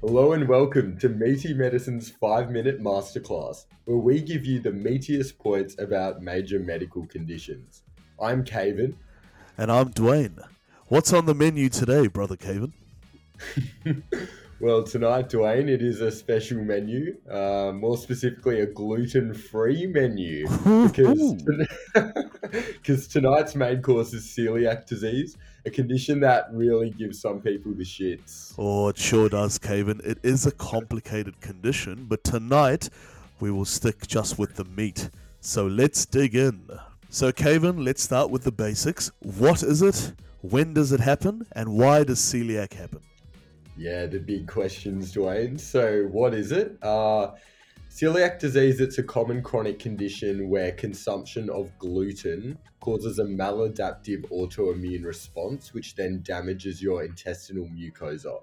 Hello and welcome to Meaty Medicine's 5 Minute Masterclass, where we give you the meatiest points about major medical conditions. I'm Kayvan. And I'm Dwain. What's on the menu today, Brother Kayvan? well, tonight, Dwain, it is a special menu, uh, more specifically, a gluten free menu. Because, because tonight's main course is celiac disease, a condition that really gives some people the shits. Oh, it sure does, Kayvan. It is a complicated condition, but tonight we will stick just with the meat. So let's dig in. So, Kayvan, let's start with the basics. What is it? When does it happen? And why does celiac happen? Yeah, the big questions, Dwain. So, what is it? Uh, celiac disease, it's a common chronic condition where consumption of gluten causes a maladaptive autoimmune response, which then damages your intestinal mucosa.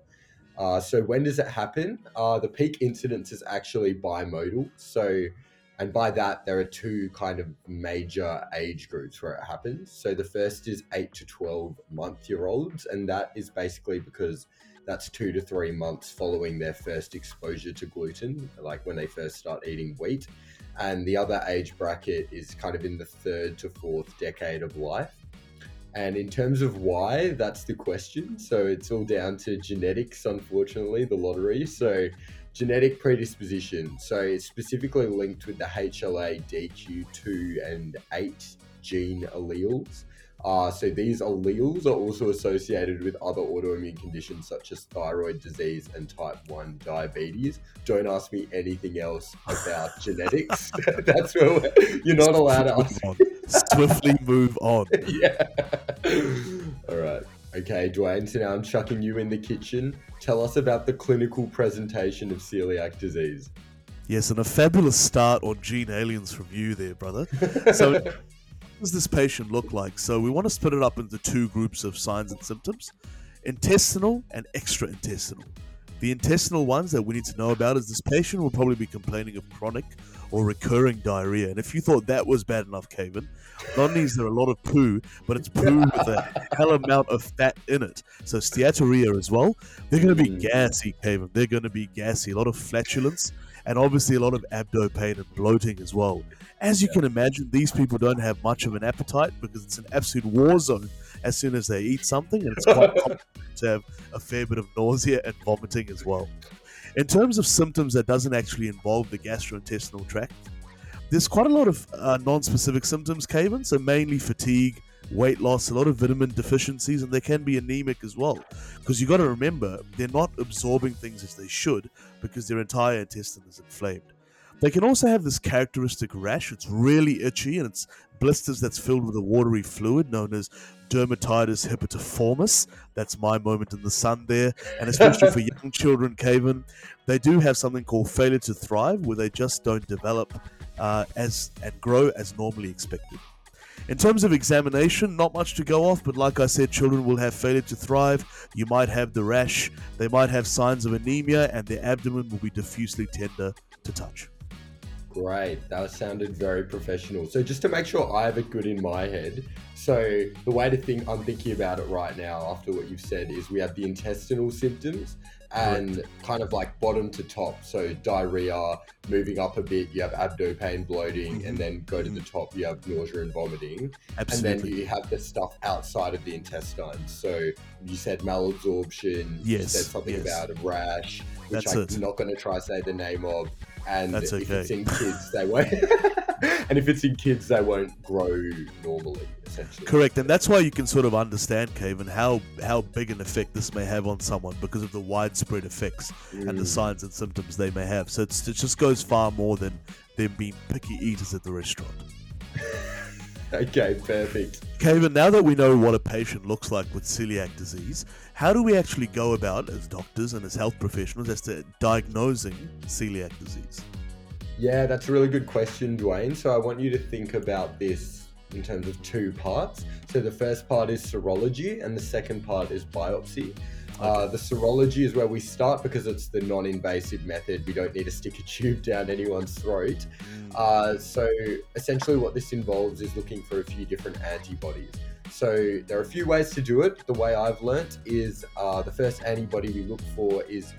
Uh, so, when does it happen? Uh, the peak incidence is actually bimodal. So, and by that, there are two kind of major age groups where it happens. So the first is 8 to 12 month year olds, and that is basically because that's two to three months following their first exposure to gluten, like when they first start eating wheat. And the other age bracket is kind of in the third to fourth decade of life. And in terms of why, that's the question. So it's all down to genetics, unfortunately, the lottery. So genetic predisposition. So it's specifically linked with the HLA DQ2 and 8 gene alleles. Uh, so these alleles are also associated with other autoimmune conditions such as thyroid disease and type 1 diabetes. Don't ask me anything else about genetics. That's where you're not allowed to ask. Swiftly move on. yeah. All right. Okay, Dwain, so now I'm chucking you in the kitchen. Tell us about the clinical presentation of celiac disease. Yes, and a fabulous start on Gene Aliens from you there, brother. So, does this patient look like? So, we want to split it up into two groups of signs and symptoms intestinal and extra intestinal. The intestinal ones that we need to know about is this patient will probably be complaining of chronic or recurring diarrhea. And if you thought that was bad enough, Kayvan, not only is there a lot of poo, but it's poo with a hell amount of fat in it. So steatorrhea as well. They're going to be mm. gassy, Kayvan. They're going to be gassy. A lot of flatulence and obviously a lot of abdo pain and bloating as well. As you can imagine, these people don't have much of an appetite because it's an absolute war zone as soon as they eat something, and it's quite common to have a fair bit of nausea and vomiting as well. In terms of symptoms that doesn't actually involve the gastrointestinal tract, there's quite a lot of uh, non-specific symptoms, Kayvan. So mainly fatigue, weight loss, a lot of vitamin deficiencies, and they can be anemic as well. Because you got to remember, they're not absorbing things as they should because their entire intestine is inflamed. They can also have this characteristic rash. It's really itchy and it's blisters that's filled with a watery fluid known as dermatitis herpetiformis. That's my moment in the sun there. And especially for young children, Kayvan, they do have something called failure to thrive, where they just don't develop uh, as and grow as normally expected. In terms of examination, not much to go off, but like I said, children will have failure to thrive. You might have the rash, they might have signs of anemia, and their abdomen will be diffusely tender to touch. Great. That sounded very professional. So just to make sure I have it good in my head, so the way to think I'm thinking about it right now after what you've said is we have the intestinal symptoms and kind of like bottom to top. So diarrhea, moving up a bit, you have abdo pain, bloating, mm-hmm. and then go to the mm-hmm. top, you have nausea and vomiting. Absolutely. And then you have the stuff outside of the intestines. So you said malabsorption, yes. you said something yes. about a rash, which That's I'm it. not going to try say the name of and That's if okay. it's in kids, they won't. and if it's in kids, they won't grow normally. Essentially, correct, and that's why you can sort of understand, Kayvan, how how big an effect this may have on someone because of the widespread effects mm. and the mm. signs and symptoms they may have. So it just goes far more than them being picky eaters at the restaurant. okay, perfect. Kayvan, now that we know what a patient looks like with celiac disease, how do we actually go about, as doctors and as health professionals, as to diagnosing celiac disease? Yeah, that's a really good question, Dwain. So I want you to think about this in terms of two parts. So the first part is serology, and the second part is biopsy. Uh, the serology is where we start because it's the non-invasive method. We don't need to stick a tube down anyone's throat. Mm. Uh, so essentially, what this involves is looking for a few different antibodies. So there are a few ways to do it. The way I've learnt is uh, the first antibody we look for is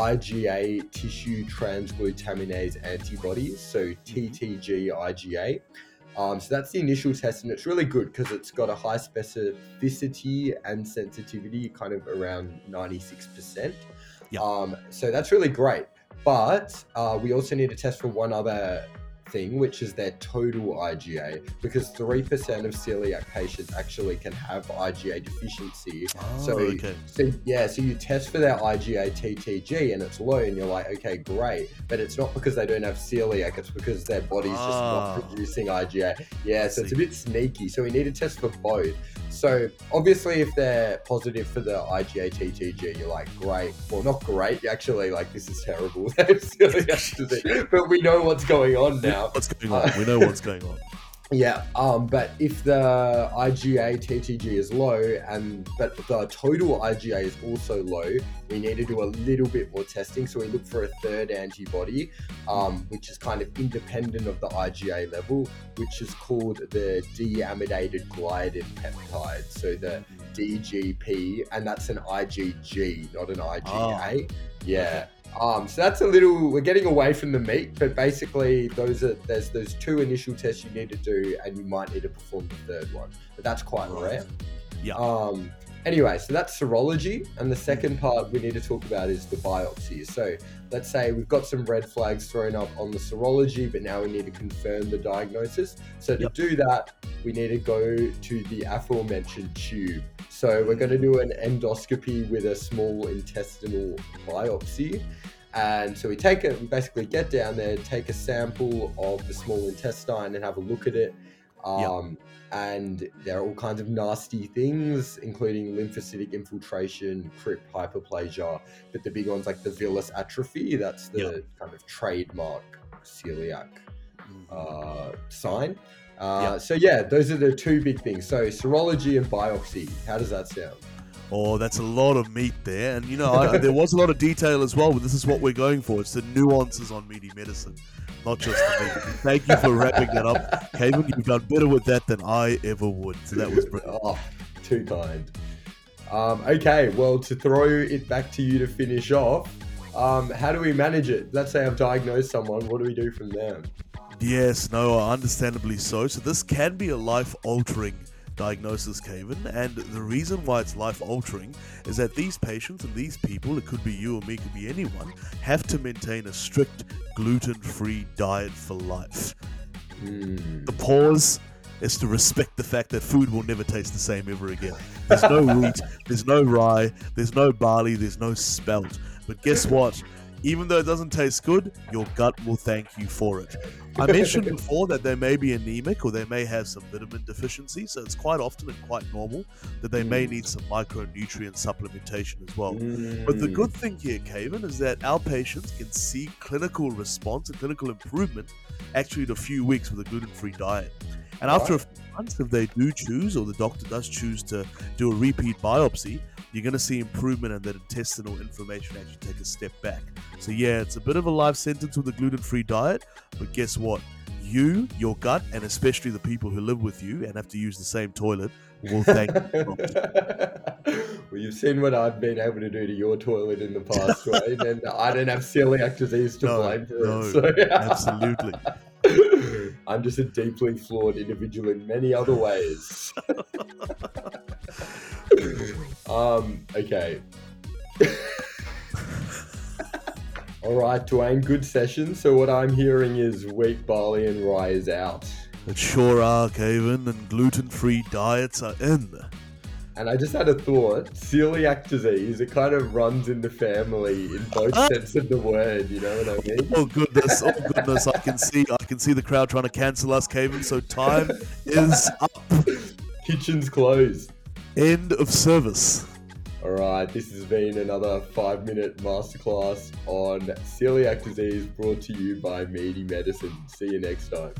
IgA tissue transglutaminase antibodies, so TTG IgA. Um, so that's the initial test, and it's really good because it's got a high specificity and sensitivity, kind of around 96%. Yeah. Um, so that's really great. But uh, we also need to test for one other thing, which is their total IgA, because 3% of celiac patients actually can have IgA deficiency. Oh, So, okay. so yeah, so you test for their IgA TTG and it's low, and you're like, okay, great, but it's not because they don't have celiac; it's because their body's just Ah. not producing IgA. Yeah, so it's a bit sneaky. So we need to test for both. So obviously, if they're positive for the IgA TTG, you're like, great. Well, not great. Actually like, this is terrible. They have celiac disease. but we know what's going on now. What's going on? we know uh, what's going on. Yeah, um, but if the IgA TTG is low and but the total IgA is also low, we need to do a little bit more testing. So we look for a third antibody, um, which is kind of independent of the IgA level, which is called the deamidated gliadin peptide. So the DGP, and that's an IgG, not an IgA. Yeah. Um, so that's a little. We're getting away from the meat, but basically, those are there's those two initial tests you need to do, and you might need to perform the third one, but that's quite rare. Yeah. Um. Anyway, so that's serology, and the second part we need to talk about is the biopsy. So let's say we've got some red flags thrown up on the serology, but now we need to confirm the diagnosis. So to Yep. do that, we need to go to the aforementioned tube. So we're going to do an endoscopy with a small intestinal biopsy. And so we take it, we basically get down there, take a sample of the small intestine and have a look at it. Um, And there are all kinds of nasty things, including lymphocytic infiltration, crypt hyperplasia. But the big ones like the villus atrophy, that's the Yep. kind of trademark celiac Mhm. uh, sign. Uh, So yeah, those are the two big things. So serology and biopsy. How does that sound? Oh, that's a lot of meat there, and you know I, there was a lot of detail as well. But this is what we're going for. It's the nuances on meaty medicine, not just the meat. Thank you for wrapping that up, Kayvan. You've done better with that than I ever would. So that was brilliant. Oh, too kind. Um, okay, well, to throw it back to you to finish off, um, how do we manage it? Let's say I've diagnosed someone. What do we do from there? Yes, no, understandably so. So this can be a life-altering diagnosis, Kayvan, and the reason why it's life-altering is that these patients and these people, it could be you or me, could be anyone, have to maintain a strict gluten-free diet for life. Hmm. The pause is to respect the fact that food will never taste the same ever again. There's no wheat, there's no rye, there's no barley, there's no spelt. But guess what? Even though it doesn't taste good, your gut will thank you for it. I mentioned before that they may be anemic or they may have some vitamin deficiency, so it's quite often and quite normal that they may need some micronutrient supplementation as well. But the Hmm. good thing here, Kayvan, is that our patients can see clinical response and clinical improvement actually in a few weeks with a gluten free diet. And after a few months, if they do choose or the doctor does choose to do a repeat biopsy, you're going to see improvement and that intestinal inflammation actually take a step back. So, yeah, it's a bit of a life sentence with a gluten free diet, but guess what? You, your gut, and especially the people who live with you and have to use the same toilet will thank you. well, you've seen what I've been able to do to your toilet in the past, right? And I don't have celiac disease to No, blame for no, it. So. Absolutely. I'm just a deeply flawed individual in many other ways. um, okay. All right, Dwain, good session. So what I'm hearing is wheat, barley, and rye is out. It sure are, Kayvan, and gluten free diets are in. And I just had a thought: celiac disease. It kind of runs in the family in both Ah. sense of the word. You know what I mean? Oh goodness, oh goodness! I can see, I can see the crowd trying to cancel us, Kayvan. So time is up. Kitchen's closed. End of service. All right, this has been another five-minute masterclass on celiac disease, brought to you by Meaty Medicine. See you next time.